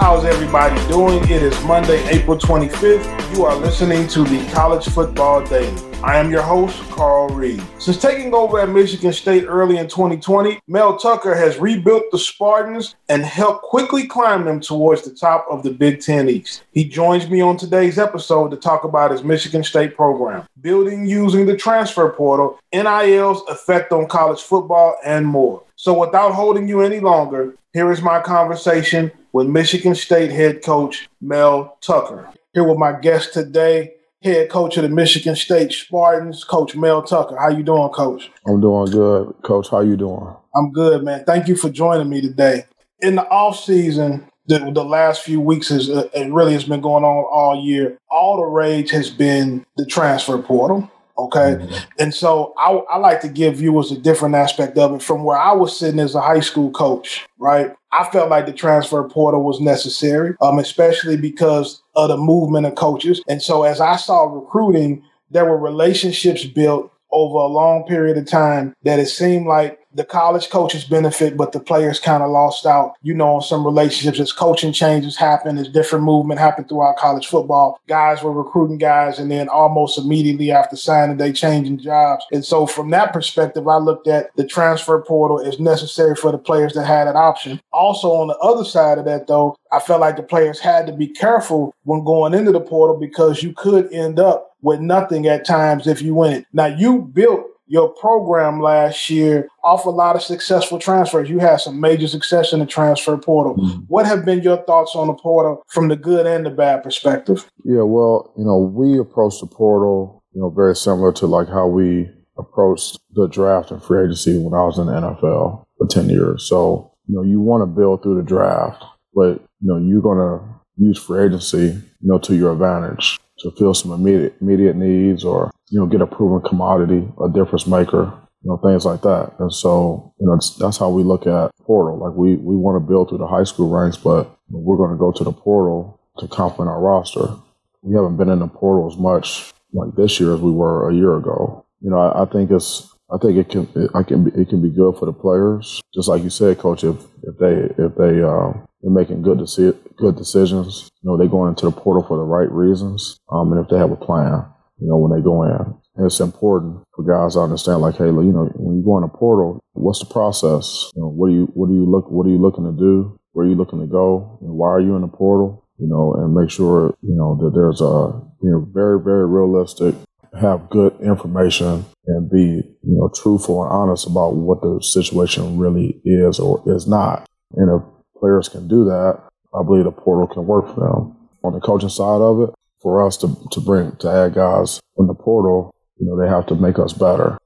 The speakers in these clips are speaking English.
How's everybody doing? It is Monday, April 25th. You are listening to the College Football Daily. I am your host, Carl Reed. Since taking over at Michigan State early in 2020, Mel Tucker has rebuilt the Spartans and helped quickly climb them towards the top of the Big Ten East. He joins me on today's episode to talk about his Michigan State program, building using the transfer portal, NIL's effect on college football, and more. So without holding you any longer, here is my conversation with Michigan State head coach Mel Tucker. Here with my guest today, head coach of the Michigan State Spartans, Coach Mel Tucker. How you doing, Coach? I'm doing good, Coach. How you doing? I'm good, man. Thank you for joining me today. In the off season, the, the last few weeks is uh, it really has been going on all year. All the rage has been the transfer portal. Okay, and so I, I like to give viewers a different aspect of it from where I was sitting as a high school coach. Right, I felt like the transfer portal was necessary, um, especially because of the movement of coaches. And so as I saw recruiting, there were relationships built over a long period of time that it seemed like the college coaches benefit, but the players kind of lost out, you know, on some relationships as coaching changes happen, as different movement happened throughout college football. Guys were recruiting guys, and then almost immediately after signing, they changing jobs. And so from that perspective, I looked at the transfer portal as necessary for the players that had an option. Also on the other side of that, though, I felt like the players had to be careful when going into the portal because you could end up with nothing at times if you win it. Now you built your program last year off a lot of successful transfers. You had some major success in the transfer portal. Mm-hmm. What have been your thoughts on the portal from the good and the bad perspective? Yeah, well, you know, we approached the portal, you know, very similar to like how we approached the draft and free agency when I was in the NFL for 10 years. So, you know, you want to build through the draft, but, you know, you're going to use free agency, you know, to your advantage to fill some immediate, immediate needs or, you know, get a proven commodity, a difference maker, you know, things like that. And so, you know, that's how we look at portal. Like we, we want to build through the high school ranks, but we're going to go to the portal to complement our roster. We haven't been in the portal as much like this year as we were a year ago. You know, I, I think it's, I think it can, it, I can be, it can be good for the players. Just like you said, coach, if, if they, if they, um, they're making good deci- good decisions. You know, they're going into the portal for the right reasons. Um, and if they have a plan, you know, when they go in, it's important for guys to understand, like, hey, you know, when you go in a portal, what's the process? You know, what do you, what do you look, what are you looking to do? Where are you looking to go? And why are you in the portal? You know, and make sure, you know, that there's a, you know, very, very realistic, have good information and be, you know, truthful and honest about what the situation really is or is not. And if players can do that, I believe the portal can work for them. On the coaching side of it, for us to, to bring, to add guys in the portal, you know, they have to make us better.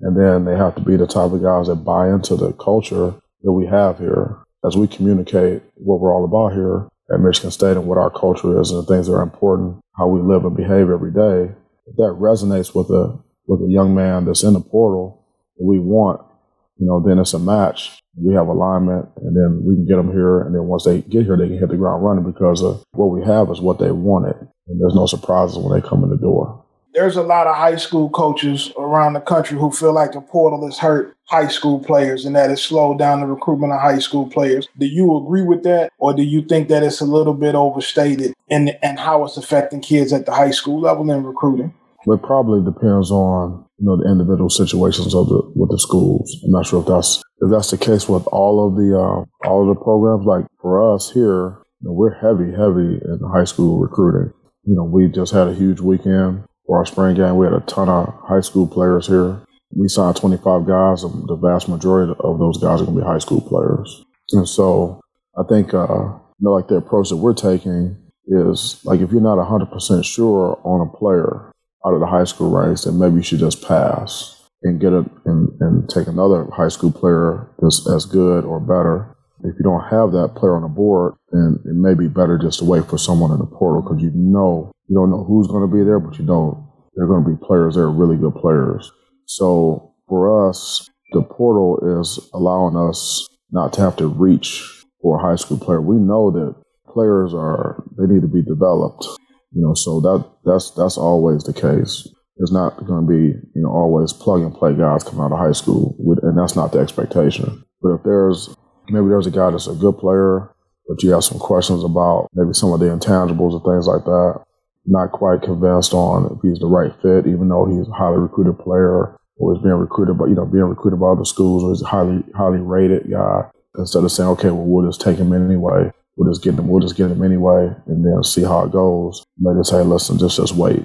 And then they have to be the type of guys that buy into the culture that we have here as we communicate what we're all about here at Michigan State and what our culture is and the things that are important, how we live and behave every day. If that resonates with a, with a young man that's in the portal that we want, you know, then it's a match we have alignment and then we can get them here. And then once they get here, they can hit the ground running because of what we have is what they wanted. And there's no surprises when they come in the door. There's a lot of high school coaches around the country who feel like the portal has hurt high school players and that it's slowed down the recruitment of high school players. Do you agree with that? Or do you think that it's a little bit overstated in, and how it's affecting kids at the high school level in recruiting? It probably depends on you know the individual situations of the with the schools. I'm not sure if that's if that's the case with all of the uh, all of the programs. Like for us here, you know, we're heavy, heavy in high school recruiting. You know, we just had a huge weekend for our spring game. We had a ton of high school players here. We signed 25 guys, and the vast majority of those guys are going to be high school players. And so I think, uh, you know, like the approach that we're taking is like if you're not 100% sure on a player out of the high school ranks, then maybe you should just pass. And get it and, and take another high school player that's as good or better. If you don't have that player on the board, then it may be better just to wait for someone in the portal because you know you don't know who's going to be there, but you know they're going to be players. They're really good players. So for us, the portal is allowing us not to have to reach for a high school player. We know that players are they need to be developed. You know, so that that's that's always the case. It's not going to be you know always plug and play guys coming out of high school, and that's not the expectation. But if there's maybe there's a guy that's a good player, but you have some questions about maybe some of the intangibles and things like that, not quite convinced on if he's the right fit, even though he's a highly recruited player or is being recruited by you know being recruited by other schools or is a highly highly rated guy. Instead of saying, okay, well we'll just take him in anyway, we'll just get him, we'll just get him anyway, and then see how it goes. Maybe say, listen, just just wait,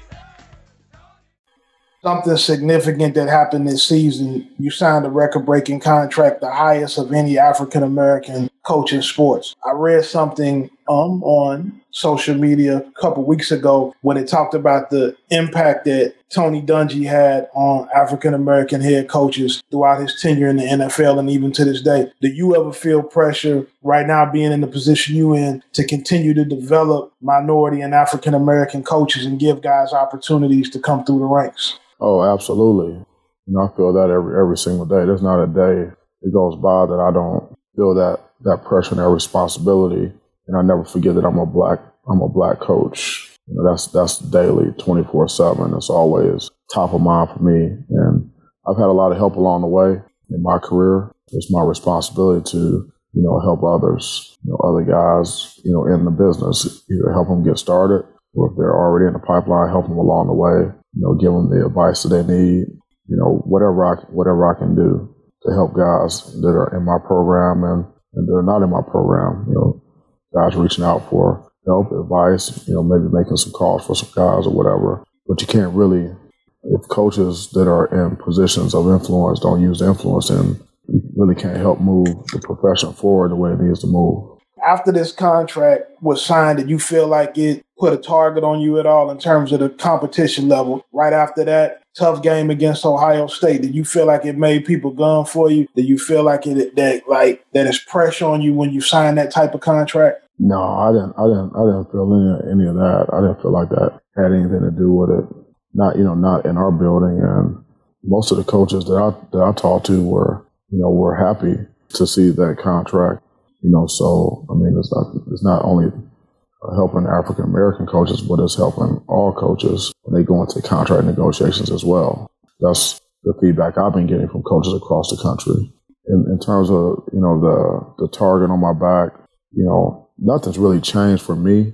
something significant that happened this season. You signed a record breaking contract, the highest of any African American coach in sports. I read something um, on social media a couple weeks ago when it talked about the impact that Tony Dungy had on African American head coaches throughout his tenure in the NFL and even to this day. Do you ever feel pressure right now being in the position you in to continue to develop minority and African American coaches and give guys opportunities to come through the ranks? Oh, absolutely. You know, I feel that every every single day. There's not a day that goes by that I don't feel that that pressure and that responsibility. And I never forget that I'm a black I'm a black coach. You know, that's that's daily, twenty four seven. It's always top of mind for me. And I've had a lot of help along the way in my career. It's my responsibility to you know help others, you know, other guys, you know, in the business, either help them get started or if they're already in the pipeline, help them along the way you know, give them the advice that they need, you know, whatever I, whatever I can do to help guys that are in my program and, and that are not in my program, you know, guys reaching out for help, advice, you know, maybe making some calls for some guys or whatever. But you can't really, if coaches that are in positions of influence don't use influence, then you really can't help move the profession forward the way it needs to move. After this contract was signed, did you feel like it put a target on you at all in terms of the competition level? Right after that tough game against Ohio State, did you feel like it made people gun for you? Did you feel like it that like that is pressure on you when you sign that type of contract? No, I didn't. I didn't. I didn't feel any any of that. I didn't feel like that had anything to do with it. Not you know, not in our building. And most of the coaches that I that I talked to were you know were happy to see that contract. You know, so I mean, it's not it's not only Uh, helping African American coaches, but it's helping all coaches when they go into contract negotiations as well. That's the feedback I've been getting from coaches across the country. In, in terms of you know the the target on my back, you know nothing's really changed for me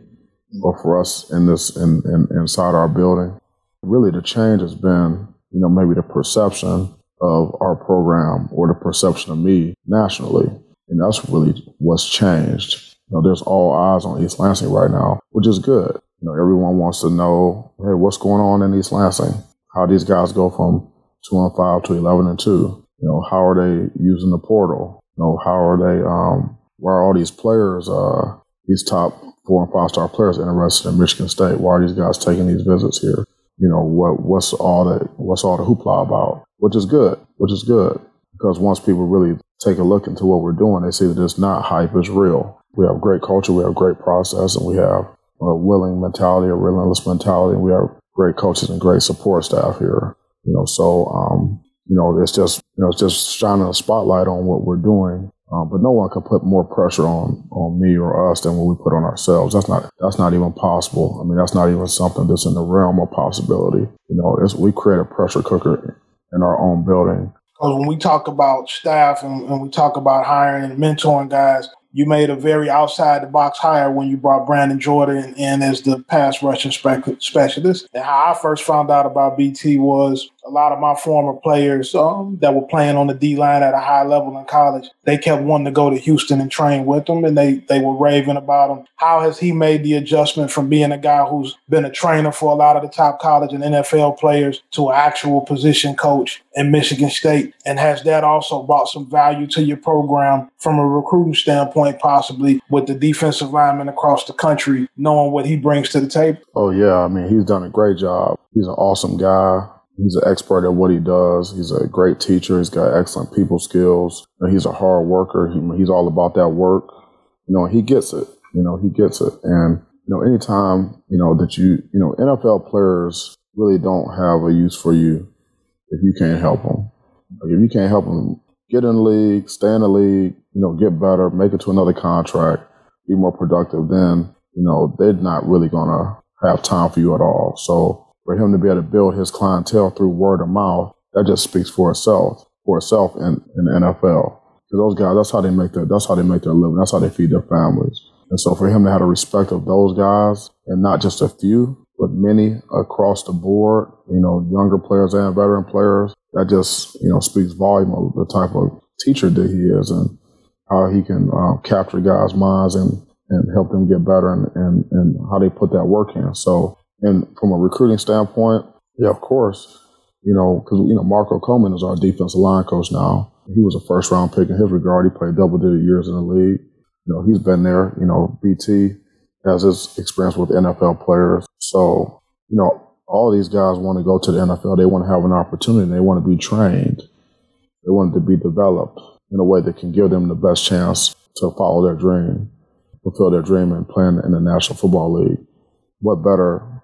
or for us in this in, in inside our building. Really, the change has been you know maybe the perception of our program or the perception of me nationally, and that's really what's changed you know, there's all eyes on East Lansing right now, which is good. You know, everyone wants to know, hey, what's going on in East Lansing? How these guys go from two and five to eleven and two? You know, how are they using the portal? You know, how are they? Um, why are all these players, uh, these top four and five star players, interested in Michigan State? Why are these guys taking these visits here? You know, what what's all the what's all the hoopla about? Which is good. Which is good because once people really take a look into what we're doing, they see that it's not hype, it's real we have great culture, we have great process, and we have a willing mentality, a relentless mentality. And we have great coaches and great support staff here. You know, so um, you know, it's just you know, it's just shining a spotlight on what we're doing. Um, but no one can put more pressure on on me or us than what we put on ourselves. That's not that's not even possible. I mean, that's not even something that's in the realm of possibility. You know, we create a pressure cooker in our own building. Because when we talk about staff and, and we talk about hiring and mentoring guys, you made a very outside the box hire when you brought Brandon Jordan in as the pass rushing specialist. And how I first found out about BT was a lot of my former players um, that were playing on the D line at a high level in college, they kept wanting to go to Houston and train with him, and they they were raving about him. How has he made the adjustment from being a guy who's been a trainer for a lot of the top college and NFL players to an actual position coach in Michigan State? And has that also brought some value to your program from a recruiting standpoint, possibly with the defensive linemen across the country, knowing what he brings to the table? Oh yeah, I mean he's done a great job. He's an awesome guy. He's an expert at what he does. He's a great teacher. He's got excellent people skills. He's a hard worker. He, he's all about that work. You know, he gets it. You know, he gets it. And, you know, anytime, you know, that you, you know, NFL players really don't have a use for you if you can't help them. Like if you can't help them get in the league, stay in the league, you know, get better, make it to another contract, be more productive, then, you know, they're not really going to have time for you at all. So, for him to be able to build his clientele through word of mouth, that just speaks for itself, for itself in, in the NFL. Because those guys, that's how they make their, that's how they make their living. That's how they feed their families. And so for him to have the respect of those guys and not just a few, but many across the board, you know, younger players and veteran players, that just, you know, speaks volume of the type of teacher that he is and how he can uh, capture guys' minds and, and help them get better and, and, and how they put that work in. So and from a recruiting standpoint, yeah, of course, you know, because, you know, Marco Coleman is our defensive line coach now. He was a first round pick in his regard. He played double digit years in the league. You know, he's been there. You know, BT has his experience with NFL players. So, you know, all these guys want to go to the NFL. They want to have an opportunity. They want to be trained. They want to be developed in a way that can give them the best chance to follow their dream, fulfill their dream, and play in the National Football League. What better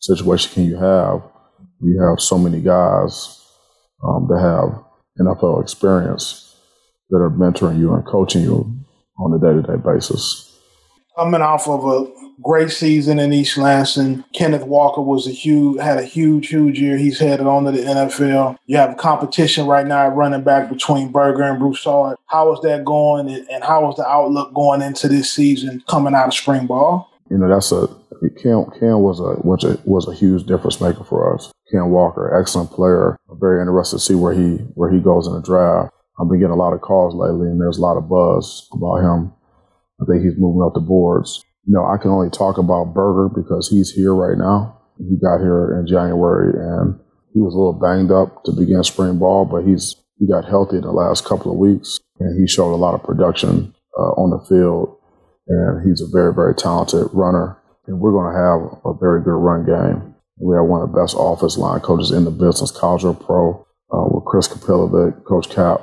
situation can you have? You have so many guys um, that have NFL experience that are mentoring you and coaching you on a day to day basis. Coming off of a great season in East Lansing, Kenneth Walker was a huge had a huge, huge year. He's headed on to the NFL. You have competition right now running back between Berger and Broussard. How is that going, and how is the outlook going into this season coming out of spring ball? You know, that's a Ken, Ken was a was a was a huge difference maker for us. Ken Walker, excellent player. I'm very interested to see where he where he goes in the draft. I've been getting a lot of calls lately, and there's a lot of buzz about him. I think he's moving up the boards. You know, I can only talk about Berger because he's here right now. He got here in January, and he was a little banged up to begin spring ball, but he's he got healthy in the last couple of weeks, and he showed a lot of production uh, on the field. And he's a very, very talented runner and we're going to have a very good run game. We have one of the best offense line coaches in the business, college pro, uh, with Chris Kapilovic, Coach Cap.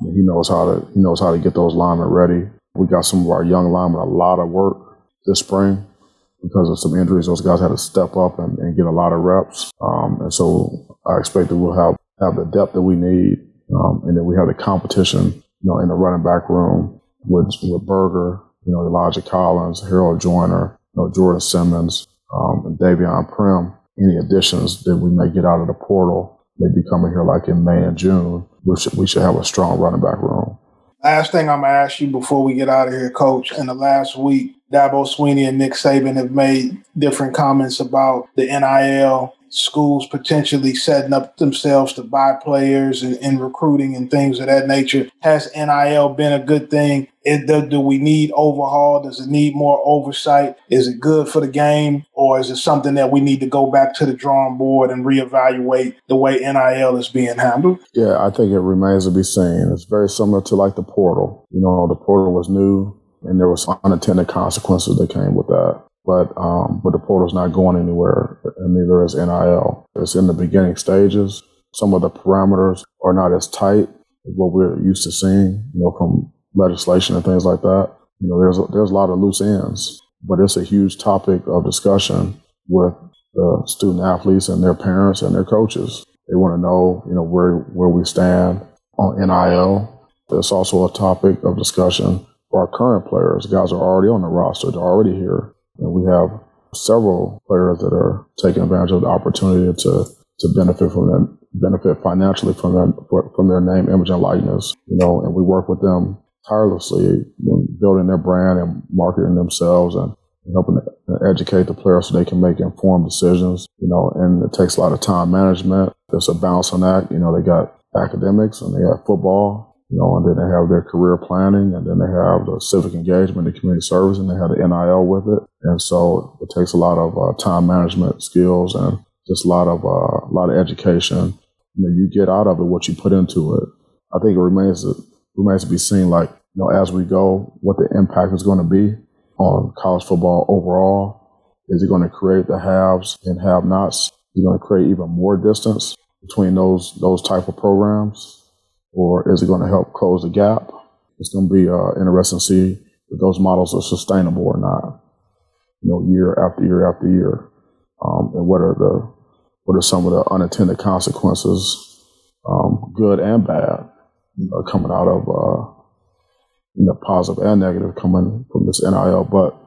He knows how to he knows how to get those linemen ready. We got some of our young linemen a lot of work this spring because of some injuries. Those guys had to step up and, and get a lot of reps, um, and so I expect that we'll have have the depth that we need, um, and then we have the competition, you know, in the running back room with with Berger, you know, Elijah Collins, Harold Joiner, know, Jordan Simmons, um, and Davion Primm, any additions that we may get out of the portal may be coming here like in May and June. We should, we should have a strong running back room. Last thing I'm going to ask you before we get out of here, Coach. In the last week, Dabo Swinney and Nick Saban have made different comments about the NIL schools potentially setting up themselves to buy players and, and, recruiting and things of that nature. Has NIL been a good thing? It, do, do, we need overhaul? Does it need more oversight? Is it good for the game? Or is it something that we need to go back to the drawing board and reevaluate the way NIL is being handled? Yeah, I think it remains to be seen. It's very similar to like the portal. You know, the portal was new and there was unintended consequences that came with that but um, but the portal's not going anywhere, and neither is NIL. It's in the beginning stages. Some of the parameters are not as tight as what we're used to seeing, you know, from legislation and things like that. You know, there's a, there's a lot of loose ends. but it's a huge topic of discussion with the student athletes and their parents and their coaches. They want to know, you know, where where we stand on NIL. It's also a topic of discussion for our current players. Guys are already on the roster; they're already here, and we have several players that are taking advantage of the opportunity to to benefit from that, benefit financially from their from their name, image, and likeness. You know, and we work with them tirelessly building their brand and marketing themselves and helping to educate the players so they can make informed decisions. You know, and it takes a lot of time management. There's a balancing act. You know, they got academics and they got football you know, and then they have their career planning, and then they have the civic engagement, the community service, and they have the NIL with it. And so it takes a lot of uh, time management skills and just a lot of uh, a lot of education. You know, you get out of it what you put into it. I think it remains it remains to be seen, like you know, as we go, what the impact is going to be on college football overall. Is it going to create the haves and have-nots? Is it going to create even more distance between those those type of programs? Or is it going to help close the gap? It's going to be uh, interesting to see if those models are sustainable or not. You know, year after year after year, um, and what are the what are some of the unintended consequences, um, good and bad, uh, coming out of uh, you know positive and negative coming from this NIL, but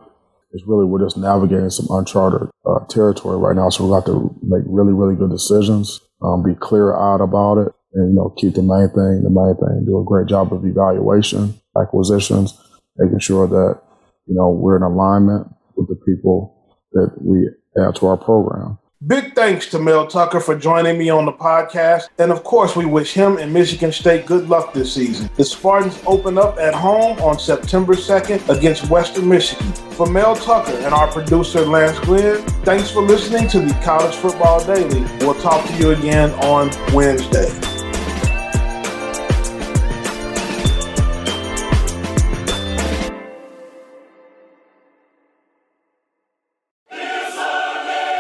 it's really we're just navigating some uncharted uh, territory right now. So we have to make really, really good decisions, um, be clear eyed about it, and you know keep the main thing the main thing. Do a great job of evaluation, acquisitions, making sure that you know we're in alignment with the people that we add to our program. Big thanks to Mel Tucker for joining me on the podcast. And of course, we wish him and Michigan State good luck this season. The Spartans open up at home on September 2nd against Western Michigan. For Mel Tucker and our producer, Lance Glenn, thanks for listening to the College Football Daily. We'll talk to you again on Wednesday.